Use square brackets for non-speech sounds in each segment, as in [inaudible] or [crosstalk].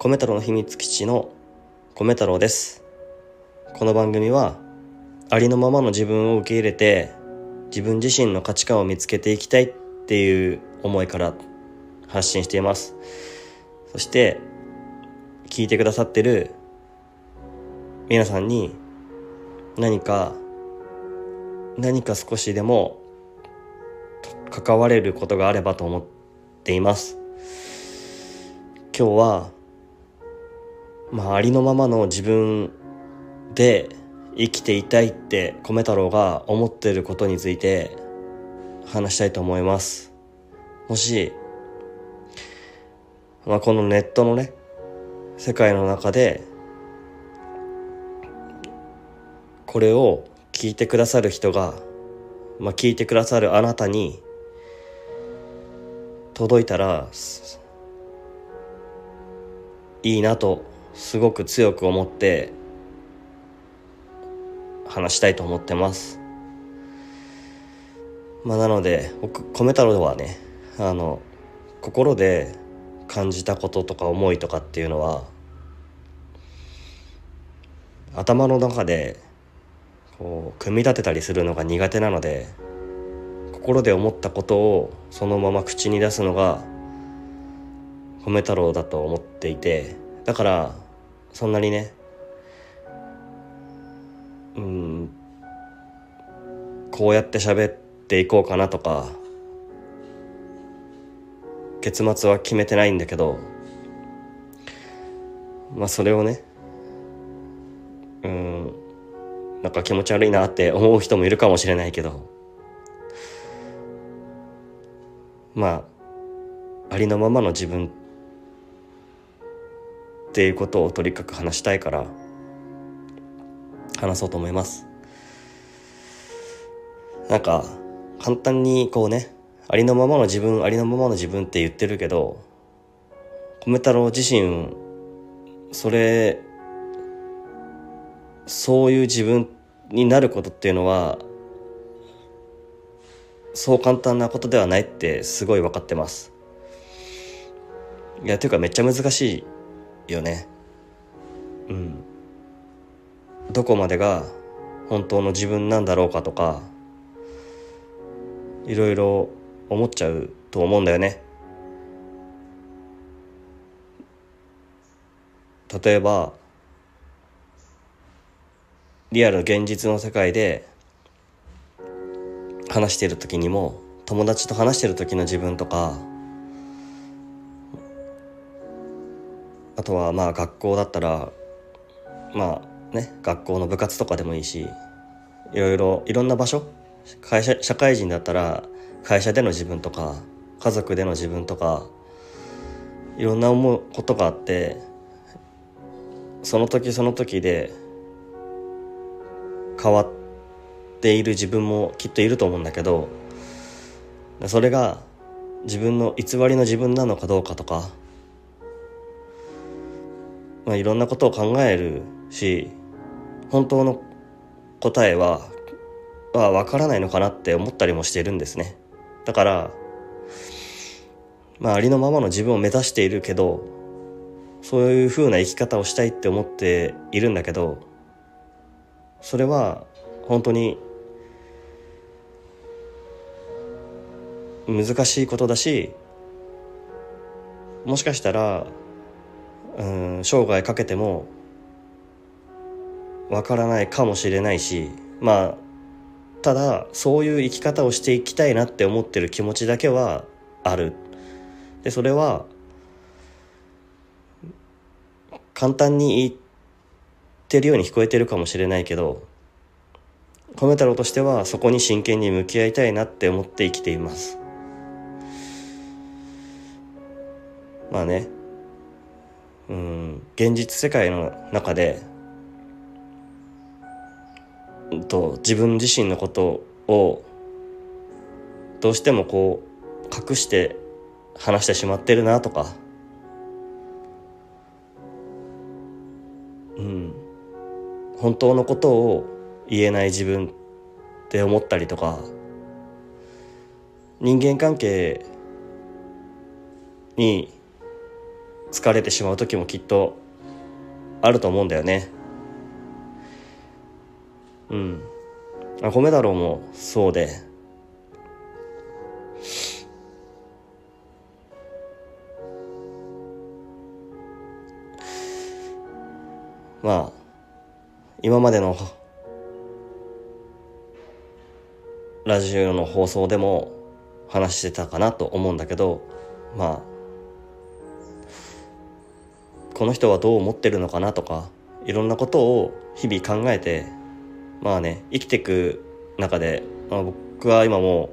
米太郎の秘密基地の米太郎です。この番組はありのままの自分を受け入れて自分自身の価値観を見つけていきたいっていう思いから発信しています。そして聞いてくださってる皆さんに何か何か少しでも関われることがあればと思っています。今日はまあありのままの自分で生きていたいって米太郎が思ってることについて話したいと思います。もし、まあ、このネットのね世界の中でこれを聞いてくださる人が、まあ、聞いてくださるあなたに届いたらいいなとすごく強く思って話したいと思ってます。まあなので僕米太郎はねあの心で感じたこととか思いとかっていうのは頭の中でこう組み立てたりするのが苦手なので心で思ったことをそのまま口に出すのが米太郎だと思っていてだからそんなにね。うん。こうやって喋っていこうかなとか結末は決めてないんだけどまあそれをねうんなんか気持ち悪いなって思う人もいるかもしれないけどまあありのままの自分っていうことをとにかく話したいから話そうと思います。なんか簡単にこうねありのままの自分ありのままの自分って言ってるけど米太郎自身それそういう自分になることっていうのはそう簡単なことではないってすごい分かってます。いやというかめっちゃ難しい。よね。うん。どこまでが本当の自分なんだろうかとかいろいろ思っちゃうと思うんだよね。例えばリアル現実の世界で話している時にも友達と話している時の自分とかあとはまあ学校だったらまあね学校の部活とかでもいいしいろいろいろんな場所会社社会人だったら会社での自分とか家族での自分とかいろんな思うことがあってその時その時で変わっている自分もきっといると思うんだけどそれが自分の偽りの自分なのかどうかとか、まあ、いろんなことを考えるし本当の答えはは分からないのかなって思ったりもしているんですね。だからまあありのままの自分を目指しているけどそういう風な生き方をしたいって思っているんだけどそれは本当に難しいことだしもしかしたらうん生涯かけてもわからないかもしれないしまあただそういう生き方をしていきたいなって思ってる気持ちだけはある。でそれは簡単に言ってるように聞こえてるかもしれないけど米太郎としてはそこに真剣に向き合いたいなって思って生きています。まあね。うん。現実世界の中でと自分自身のことをどうしてもこう隠して話してしまってるなとか。うん。本当のことを言えない自分って思ったりとか。人間関係に疲れてしまう時もきっとあると思うんだよね。うん。あ米太郎もそうで。まあ今までのラジオの放送でも話してたかなと思うんだけどまあこの人はどう思ってるのかなとかいろんなことを日々考えてまあね生きていく中で、まあ、僕は今も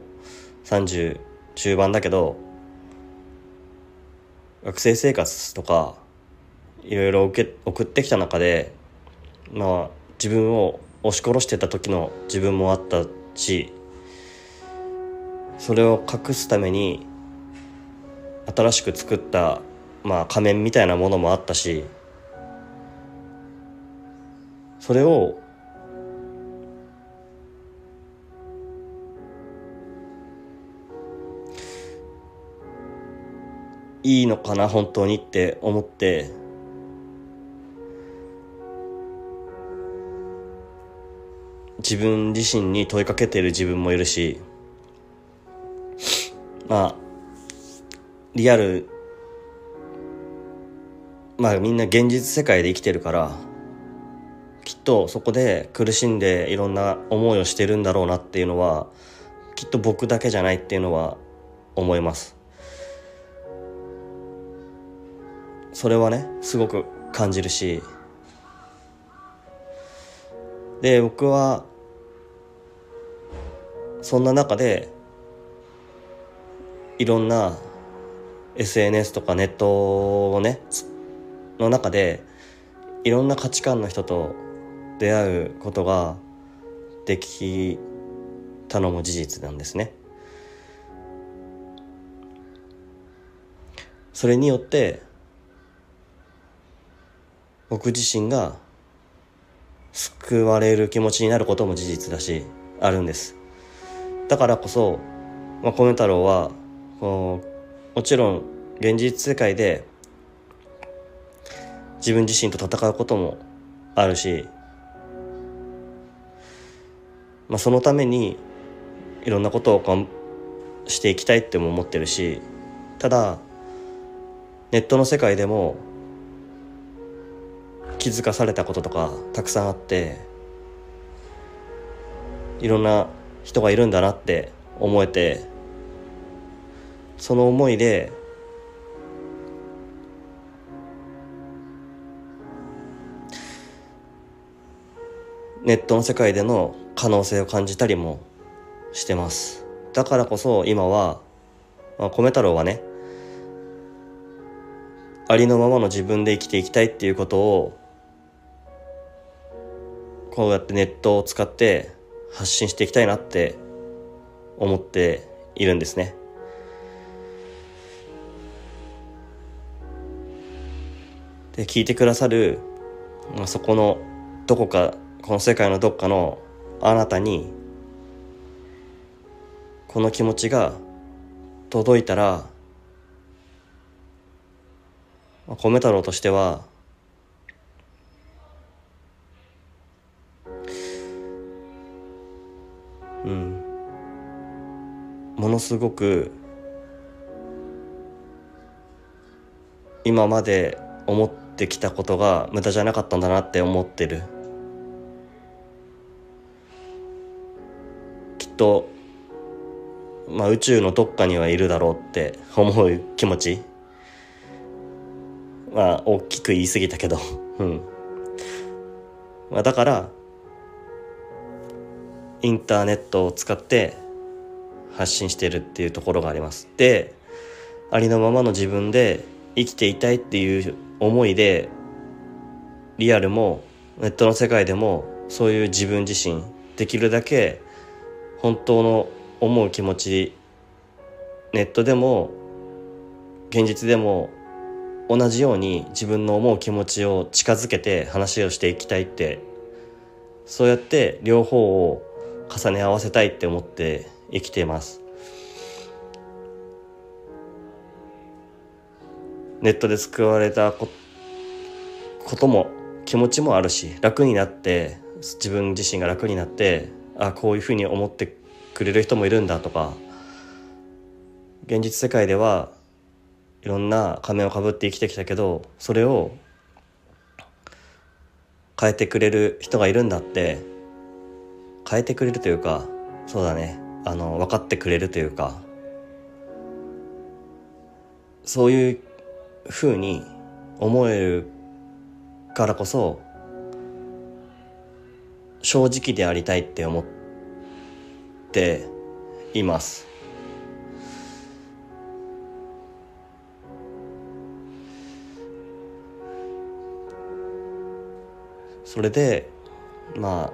う30中盤だけど学生生活とかいろいろ送ってきた中でまあ自分を押し殺してた時の自分もあったしそれを隠すために新しく作ったまあ仮面みたいなものもあったしそれをいいのかな本当にって思って自分自身に問いかけてる自分もいるしまあリアルまあみんな現実世界で生きてるからきっとそこで苦しんでいろんな思いをしてるんだろうなっていうのはきっと僕だけじゃないっていうのは思います。それはねすごく感じるしで僕はそんな中でいろんな SNS とかネットをねの中でいろんな価値観の人と出会うことができたのも事実なんですね。それによって僕自身が救われる気持ちになることも事実だしあるんですだからこそ、まあ、米太郎はこうもちろん現実世界で自分自身と戦うこともあるし、まあ、そのためにいろんなことをしていきたいっても思ってるしただネットの世界でも気づかされたこととかたくさんあっていろんな人がいるんだなって思えてその思いでネットの世界での可能性を感じたりもしてますだからこそ今は、まあ、米太郎はねありのままの自分で生きていきたいっていうことをこうやってネットを使って発信していきたいなって思っているんですね。で聞いてくださる、まあ、そこのどこかこの世界のどっかのあなたにこの気持ちが届いたら、米太郎としてはうんものすごく今まで思ってきたことが無駄じゃなかったんだなって思ってる。とまあ宇宙のどっかにはいるだろうって思う気持ち？まあ大きく言い過ぎたけど。[laughs] うん。まあだからインターネットを使って発信してるっていうところがあります。で、ありのままの自分で生きていたいっていう思いで、リアルもネットの世界でもそういう自分自身できるだけ本当の思う気持ちネットでも現実でも同じように自分の思う気持ちを近づけて話をしていきたいってそうやって両方を重ね合わせたいって思って生きています。ネットで救われたことも気持ちもあるし楽になって自分自身が楽になってあこういうふうに思ってくれる人もいるんだとか。現実世界ではいろんな仮面をかぶって生きてきたけどそれを変えてくれる人がいるんだって。変えてくれるというかそうだね。あの分かってくれるというか。そういうふうに思えるからこそ正直でありたいって思っています。それでまあ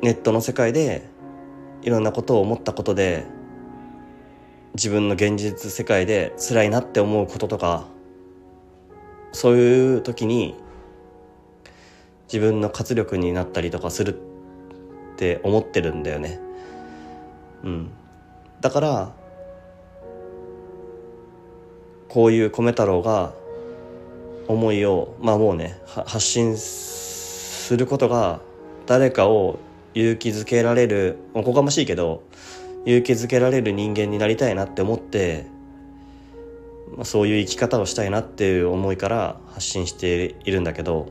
ネットの世界でいろんなことを思ったことで自分の現実世界で辛いなって思うこととかそういう時に自分の活力になったりとかするって思ってるんだよね。うん、だからこういう米太郎が思いをまあもうね発信することが誰かを勇気づけられるおこがましいけど勇気づけられる人間になりたいなって思って、まあ、そういう生き方をしたいなっていう思いから発信しているんだけど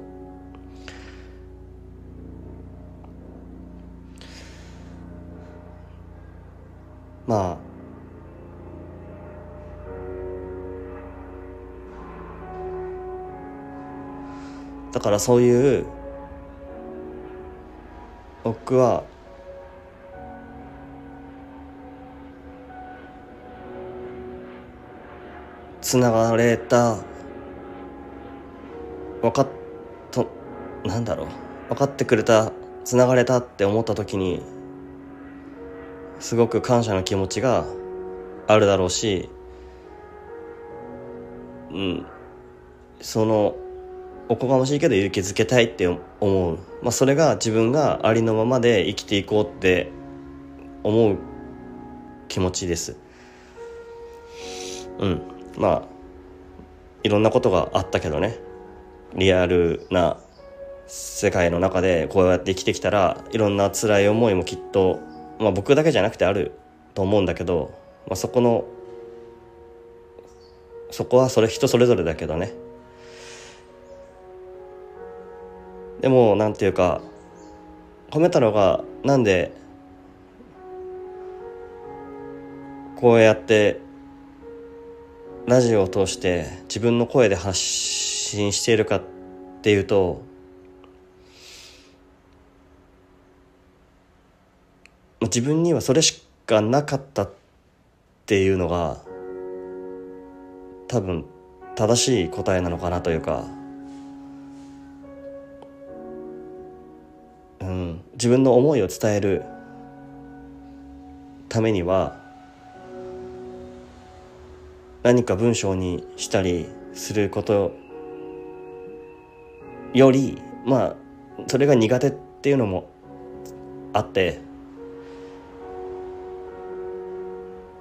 まあだからそういう僕はつながれた分かっとなんだろう。分かってくれたつながれたって思った時にすごく感謝の気持ちがあるだろうしうん。そのおこがましいけど勇気づけたいって思う、まあ、それが自分がありのままで生きていこうって思う気持ちです。うん。まあいろんなことがあったけどね。リアルな世界の中でこうやって生きてきたらいろんな辛い思いもきっと、まあ、僕だけじゃなくてあると思うんだけど、まあ、そこのそこはそれ人それぞれだけどね。でもなんていうか米太郎がなんでこうやってラジオを通して自分の声で発信しているかっていうと自分にはそれしかなかったっていうのが多分正しい答えなのかなというか。うん自分の思いを伝えるためには何か文章にしたりすることよりまあそれが苦手っていうのもあって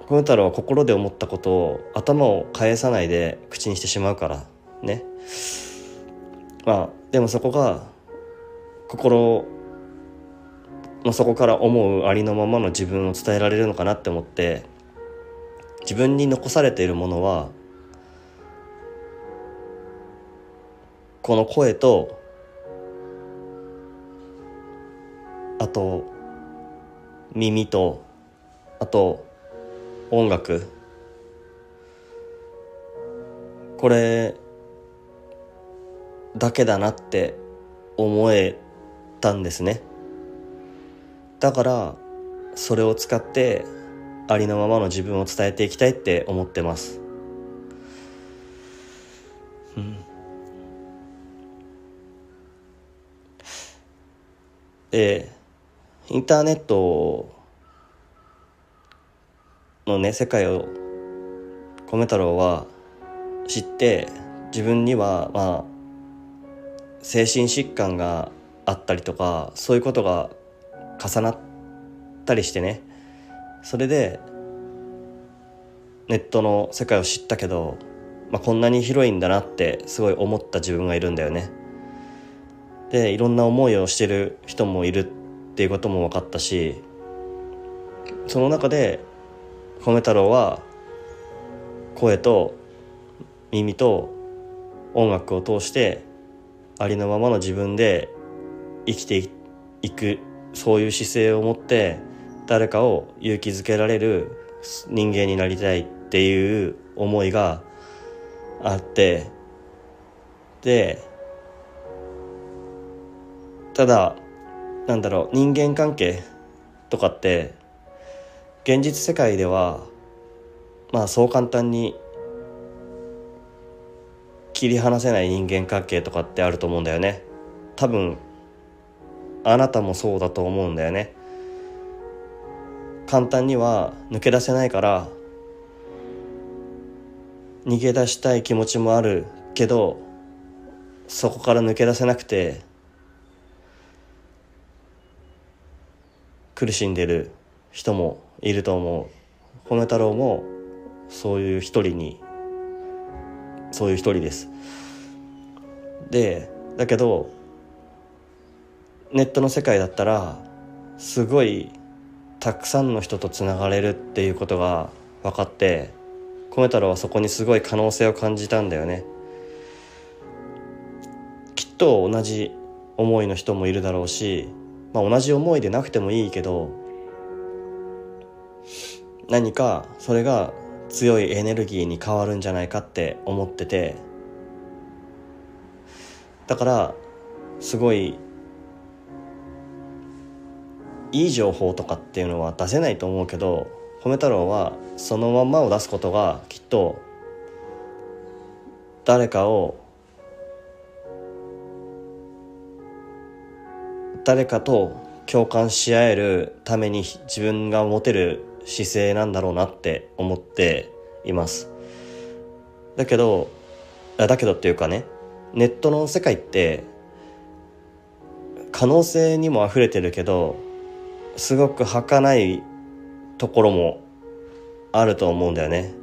小太郎は心で思ったことを頭を返さないで口にしてしまうからね。まあでもそこが心まあ、そこから思うありのままの自分を伝えられるのかなって思って自分に残されているものはこの声とあと耳とあと音楽これだけだなって思えたんですね。だからそれを使ってありのままの自分を伝えていきたいって思ってます。うん、でインターネットのね世界を米太郎は知って自分にはまあ精神疾患があったりとかそういうことが重なったりしてねそれでネットの世界を知ったけど、まあ、こんなに広いんだなってすごい思った自分がいるんだよね。でいろんな思いをしてる人もいるっていうことも分かったしその中で米太郎は声と耳と音楽を通してありのままの自分で生きていくそういう姿勢を持って誰かを勇気づけられる人間になりたいっていう思いがあってでただなんだろう人間関係とかって現実世界ではまあそう簡単に切り離せない人間関係とかってあると思うんだよね。多分あなたもそうだと思うんだよね。簡単には抜け出せないから逃げ出したい気持ちもあるけどそこから抜け出せなくて苦しんでる人もいると思う。米太郎もそういう一人にそういう一人です。でだけどネットの世界だったらすごいたくさんの人とつながれるっていうことが分かって米太郎はそこにすごい可能性を感じたんだよね。きっと同じ思いの人もいるだろうしまあ、同じ思いでなくてもいいけど何かそれが強いエネルギーに変わるんじゃないかって思ってて。だからすごいいい情報とかっていうのは出せないと思うけど米太郎はそのまんまを出すことがきっと誰かを誰かと共感し合えるために自分が持てる姿勢なんだろうなって思っています。だけどだけどっていうかねネットの世界って可能性にも溢れてるけどすごく儚いところもあると思うんだよね。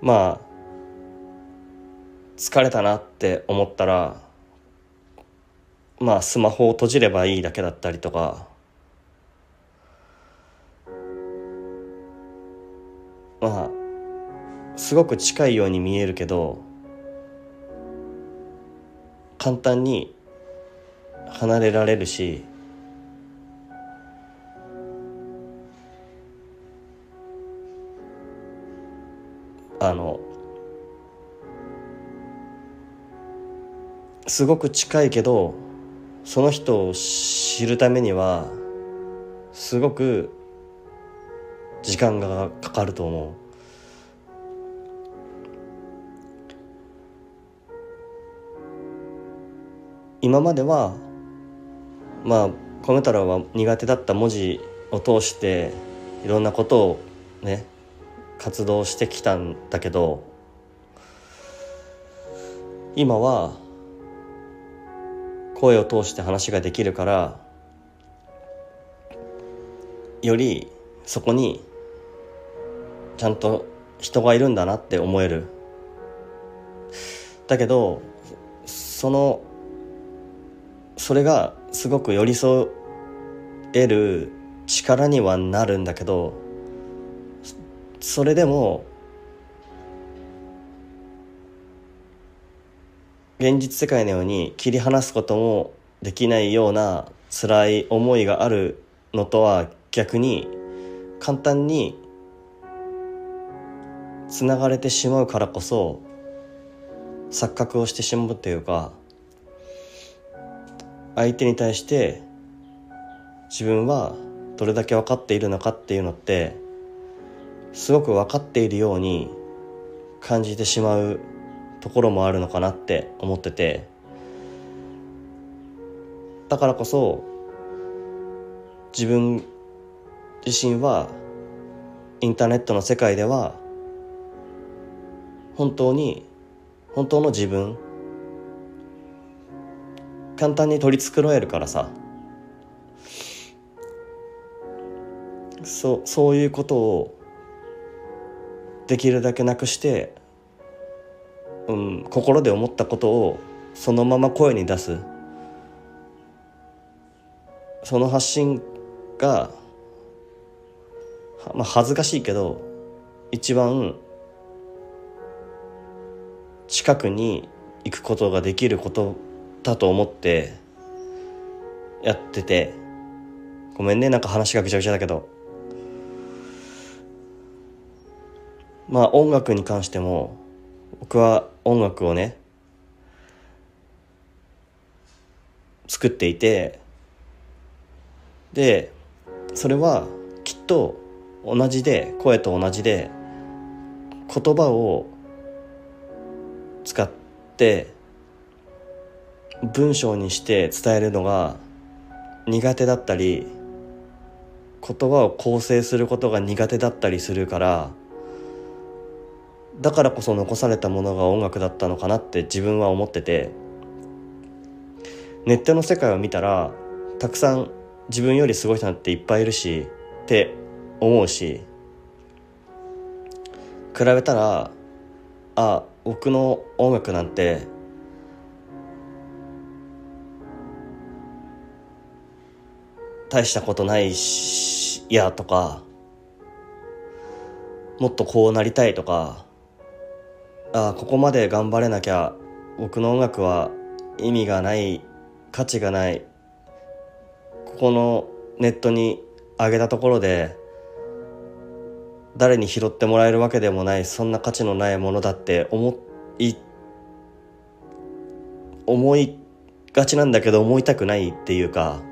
まあ疲れたなって思ったらまあスマホを閉じればいいだけだったりとか。まあすごく近いように見えるけど簡単に離れられるしあのすごく近いけどその人を知るためにはすごく時間がかかると思う。今まではまあ米太郎は苦手だった文字を通していろんなことをね活動してきたんだけど今は声を通して話ができるからよりそこにちゃんと人がいるんだなって思える。だけどそのそれがすごく寄り添える力にはなるんだけどそれでも現実世界のように切り離すこともできないような辛い思いがあるのとは逆に簡単につながれてしまうからこそ錯覚をしてしまうというか相手に対して自分はどれだけ分かっているのかっていうのってすごく分かっているように感じてしまうところもあるのかなって思ってて。だからこそ自分自身はインターネットの世界では本当に本当の自分簡単に取り繕えるからさ。そそういうことをできるだけなくして、うん、心で思ったことをそのまま声に出す。その発信が、まあ、恥ずかしいけど一番近くに行くことができることだと思ってやってて。ごめんねなんか話がぐちゃぐちゃだけど。まあ音楽に関しても僕は音楽をね作っていてでそれはきっと同じで声と同じで言葉を使って文章にして伝えるのが苦手だったり言葉を構成することが苦手だったりするからだからこそ残されたものが音楽だったのかなって自分は思っててネットの世界を見たらたくさん自分よりすごい人なんていっぱいいるしって思うし比べたらあ僕の音楽なんて大したことないしやとかもっとこうなりたいとかあここまで頑張れなきゃ僕の音楽は意味がない価値がないここのネットに上げたところで誰に拾ってもらえるわけでもないそんな価値のないものだって思い思いがちなんだけど思いたくないっていうか、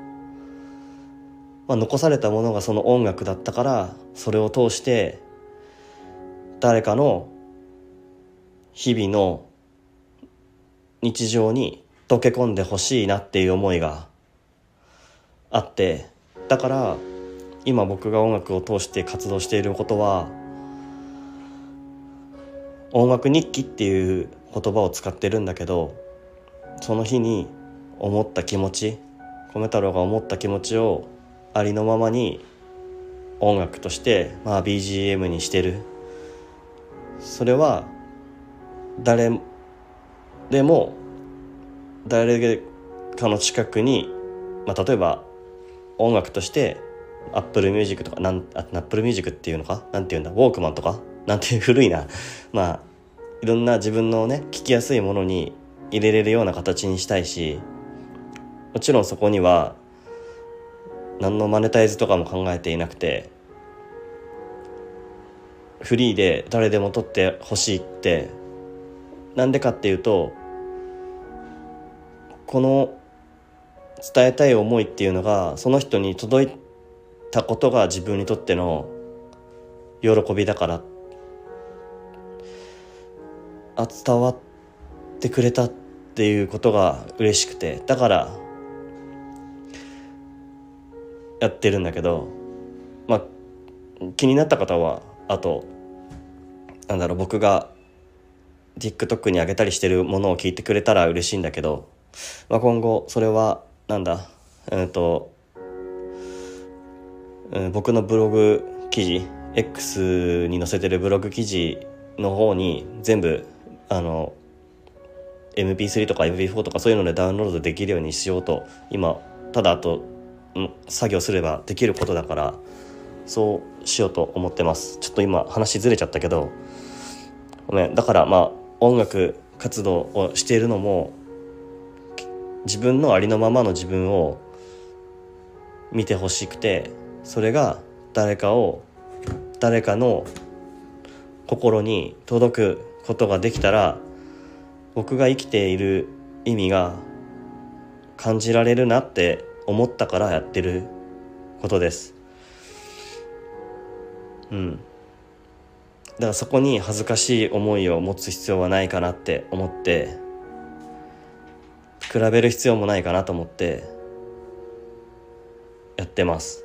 まあ、残されたものがその音楽だったからそれを通して誰かの日々の日常に溶け込んでほしいなっていう思いがあってだから今僕が音楽を通して活動していることは音楽日記っていう言葉を使ってるんだけどその日に思った気持ち米太郎が思った気持ちをありのままに音楽として、まあ、BGM にしてる。それは誰でも誰かの近くに、まあ、例えば音楽としてアップルミュージックとかなんアップルミュージックっていうのか？なんていうんだ？ウォークマンとか？なんていう古いな。まあいろんな自分のね聞きやすいものに入れれるような形にしたいしもちろんそこには何のマネタイズとかも考えていなくてフリーで誰でも撮ってほしいってなんでかっていうとこの伝えたい思いっていうのがその人に届いたことが自分にとっての喜びだからあ伝わってくれたっていうことが嬉しくてだからやってるんだけどまあ気になった方はあとなんだろう僕が TikTok に上げたりしてるものを聞いてくれたら嬉しいんだけど、まあ、今後それはなんだえっ、と、うん、僕のブログ記事 X に載せてるブログ記事の方に全部あの MP3 とか MP4 とかそういうのでダウンロードできるようにしようと今ただあと作業すればできることだからそうしようと思ってます。ちょっと今話ずれちゃったけどごめん。だからまあ音楽活動をしているのも自分のありのままの自分を見てほしくてそれが誰かを誰かの心に届くことができたら僕が生きている意味が感じられるなって思ったからやってることです。うん。だからそこに恥ずかしい思いを持つ必要はないかなって思って比べる必要もないかなと思ってやってます。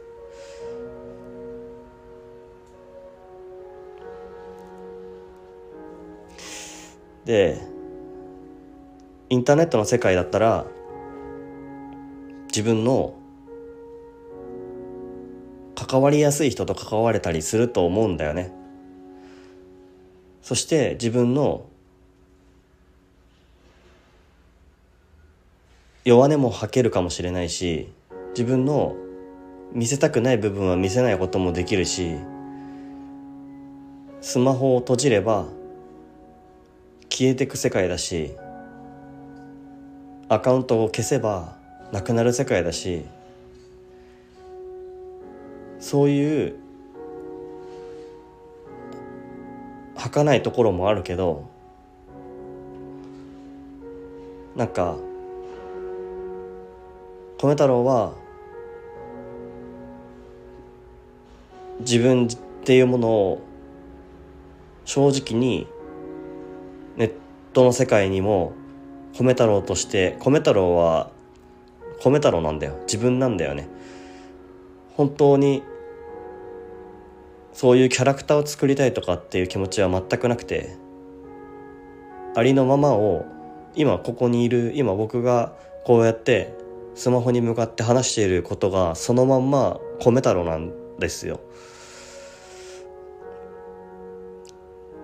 でインターネットの世界だったら自分の関わりやすい人と関われたりすると思うんだよね。そして自分の弱音も吐けるかもしれないし自分の見せたくない部分は見せないこともできるしスマホを閉じれば消えてく世界だしアカウントを消せばなくなる世界だしそういう儚いところもあるけどなんか米太郎は自分っていうものを正直にネットの世界にも米太郎として米太郎は米太郎なんだよ。自分なんだよね。本当にそういうキャラクターを作りたいとかっていう気持ちは全くなくてありのままを今ここにいる今僕がこうやってスマホに向かって話していることがそのまんま米太郎なんですよ。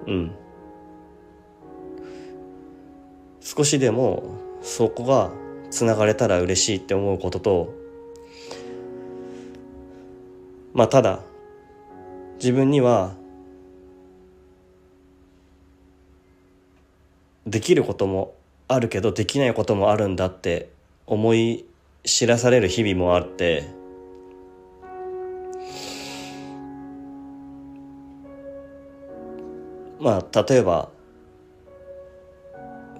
うん。少しでもそこがつながれたら嬉しいって思うこととまあただ自分にはできることもあるけどできないこともあるんだって思い知らされる日々もあってまあ例えば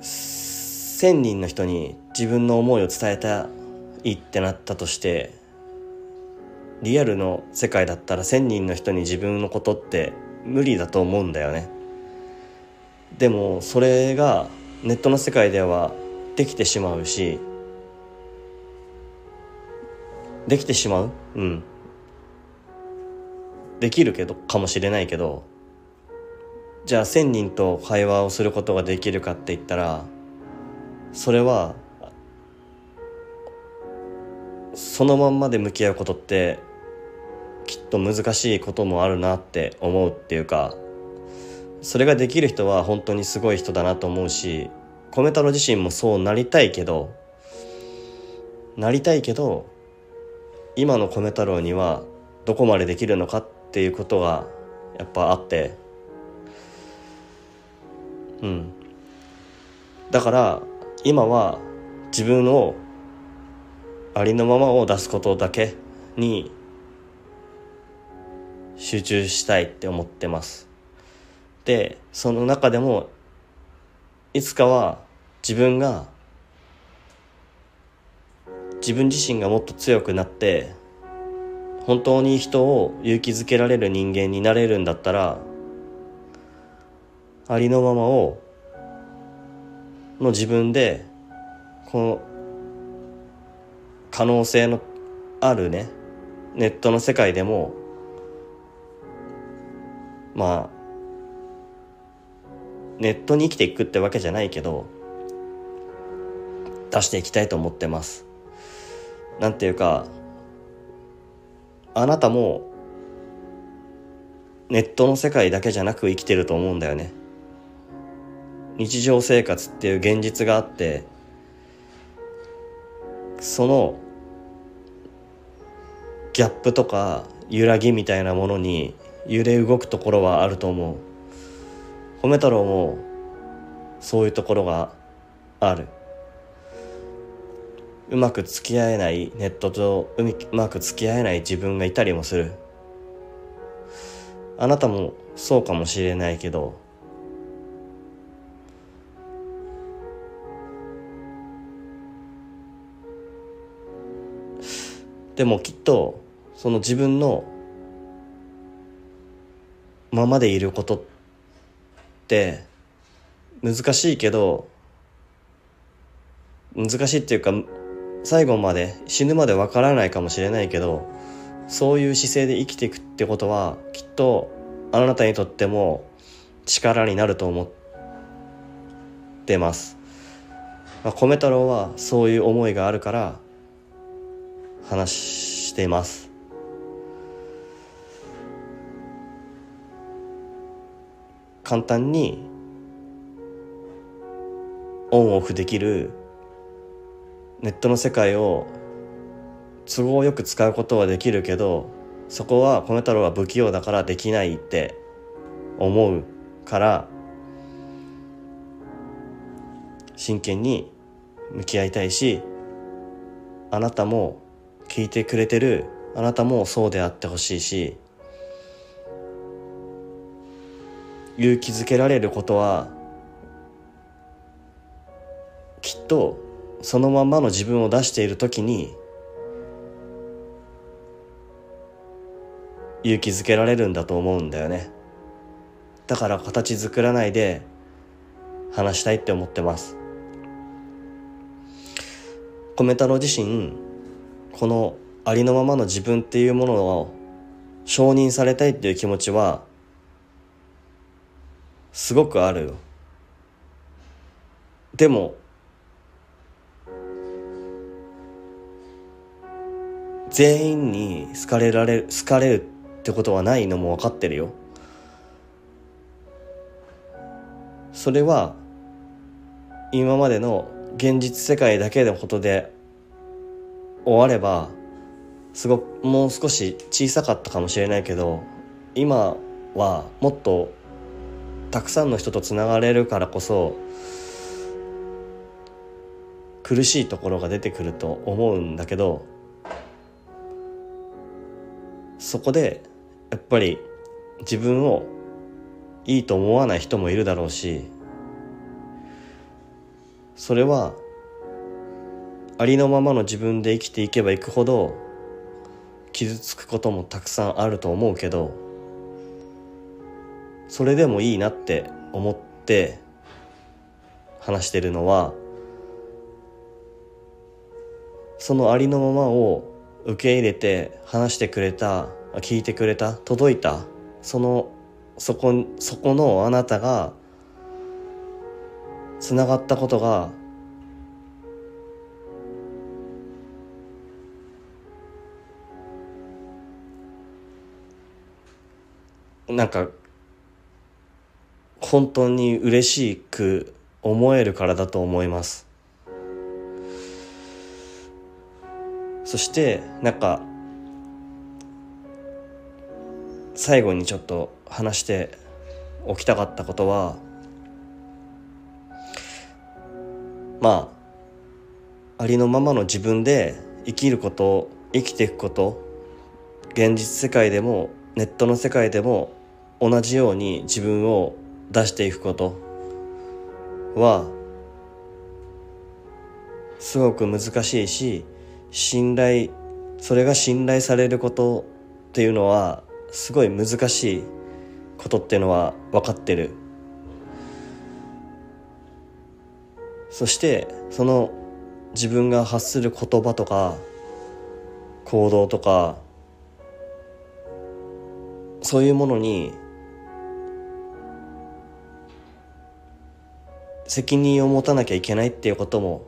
1,000人の人に自分の思いを伝えたいってなったとしてリアルの世界だったら1,000人の人に自分のことって無理だと思うんだよね。でもそれがネットの世界ではできてしまうしできてしまう？うんできるけどかもしれないけどじゃあ1,000人と会話をすることができるかって言ったらそれはそのまんまで向き合うことってきっと難しいこともあるなって思うっていうかそれができる人は本当にすごい人だなと思うし米太郎自身もそうなりたいけどなりたいけど今の米太郎にはどこまでできるのかっていうことがやっぱあってうん。だから今は自分をありのままを出すことだけに集中したいって思ってます。でその中でもいつかは自分が自分自身がもっと強くなって本当に人を勇気づけられる人間になれるんだったらありのままをの自分でこの可能性のあるねネットの世界でもまあネットに生きていくってわけじゃないけど出していきたいと思ってます。なんていうかあなたもネットの世界だけじゃなく生きてると思うんだよね。日常生活っていう現実があってそのギャップとか揺らぎみたいなものに揺れ動くところはあると思う。米太郎もそういうところがある。うまく付き合えないネットとうまく付き合えない自分がいたりもする。あなたもそうかもしれないけどでもきっとその自分のままでいることって難しいけど難しいっていうか最後まで死ぬまでわからないかもしれないけどそういう姿勢で生きていくってことはきっとあなたにとっても力になると思ってます。まあ、米太郎はそういう思いがあるから話しています。簡単にオンオフできるネットの世界を都合よく使うことはできるけどそこは米太郎は不器用だからできないって思うから真剣に向き合いたいしあなたも聞いてくれてるあなたもそうであってほしいし勇気づけられることはきっとそのまんまの自分を出している時に勇気づけられるんだと思うんだよね。だから形作らないで話したいって思ってます。米太郎自身このありのままの自分っていうものを承認されたいっていう気持ちはすごくあるよ。でも全員に好かれられる好かれるってことはないのも分かってるよ。それは今までの現実世界だけのことで終わればすごくもう少し小さかったかもしれないけど今はもっとたくさんの人とつながれるからこそ苦しいところが出てくると思うんだけどそこでやっぱり自分をいいと思わない人もいるだろうしそれはありのままの自分で生きていけばいくほど傷つくこともたくさんあると思うけどそれでもいいなって思って話してるのはそのありのままを受け入れて話してくれた聞いてくれた届いたそのそこそこのあなたがつながったことがなんか本当に嬉しく思えるからだと思います。そしてなんか最後にちょっと話しておきたかったことはまあありのままの自分で生きること生きていくこと現実世界でもネットの世界でも同じように自分を出していくことはすごく難しいし信頼それが信頼されることっていうのはすごい難しいことっていうのは分かってる。そしてその自分が発する言葉とか行動とかそういうものに責任を持たなきゃいけないっていうことも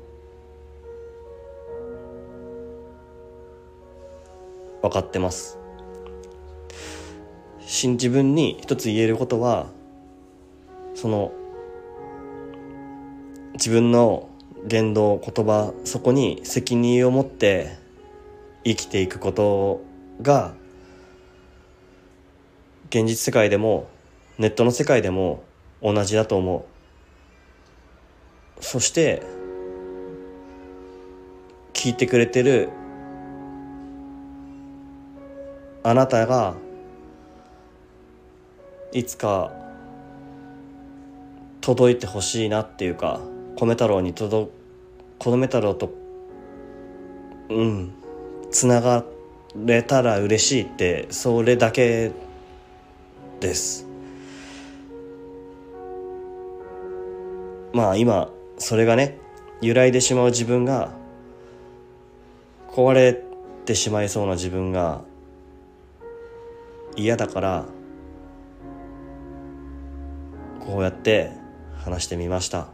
分かってます。自分に一つ言えることはその自分の言動言葉そこに責任を持って生きていくことが現実世界でもネットの世界でも同じだと思う。そして聞いてくれてるあなたがいつか届いてほしいなっていうか米太郎に届米太郎とうんつながれたら嬉しいってそれだけです。まあ今それがね揺らいでしまう自分が壊れてしまいそうな自分が嫌だからこうやって話してみました。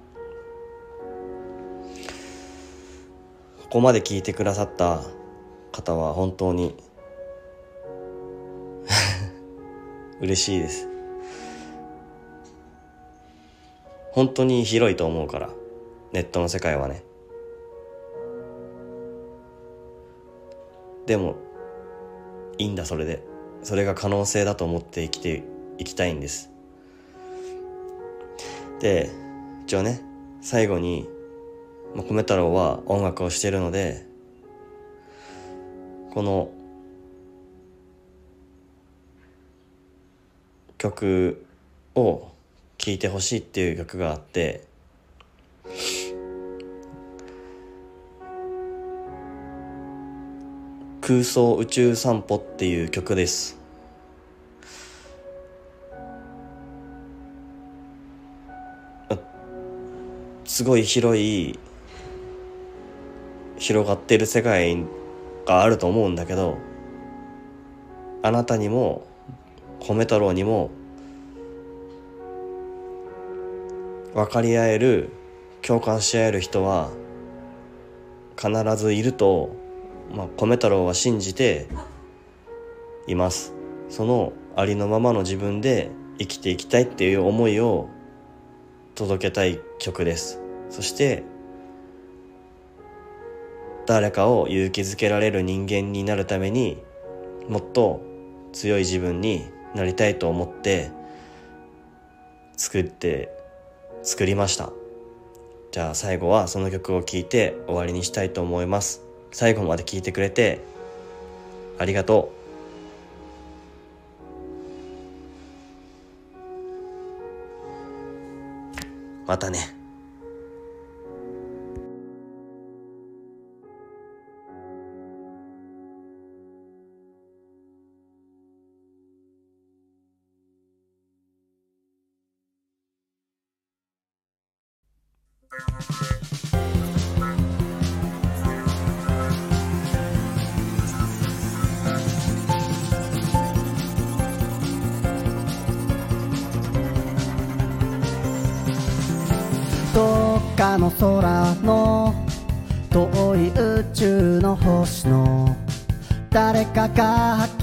ここまで聞いてくださった方は本当に [laughs] 嬉しいです。本当に広いと思うから。ネットの世界はね。でもいいんだそれで。それが可能性だと思って生きていきたいんです。で一応ね最後にまあ、米太郎は音楽をしているのでこの曲を聴いてほしいっていう曲があって空想宇宙散歩っていう曲です。すごい広い広がってる世界があると思うんだけどあなたにも米太郎にも分かり合える共感し合える人は必ずいると、まあ、米太郎は信じています。そのありのままの自分で生きていきたいっていう思いを届けたい曲です。そして誰かを勇気づけられる人間になるためにもっと強い自分になりたいと思って作って作りました。じゃあ最後はその曲を聴いて終わりにしたいと思います。最後まで聞いてくれてありがとう。またね。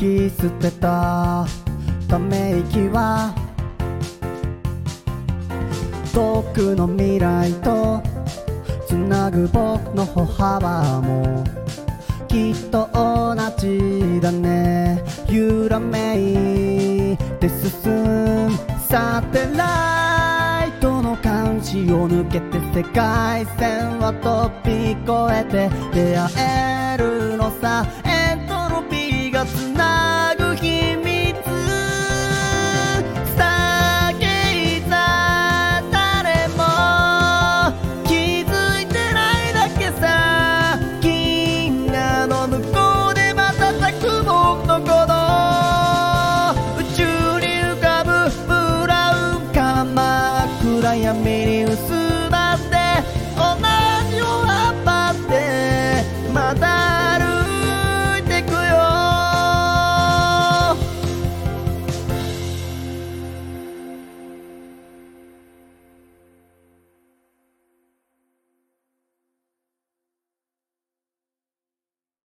き捨てたため息は遠くの未来とつなぐ僕の歩幅もきっと同じだね。揺らめいて進むサテライトの監視を抜けて世界線を飛び越えて出会えるのさ。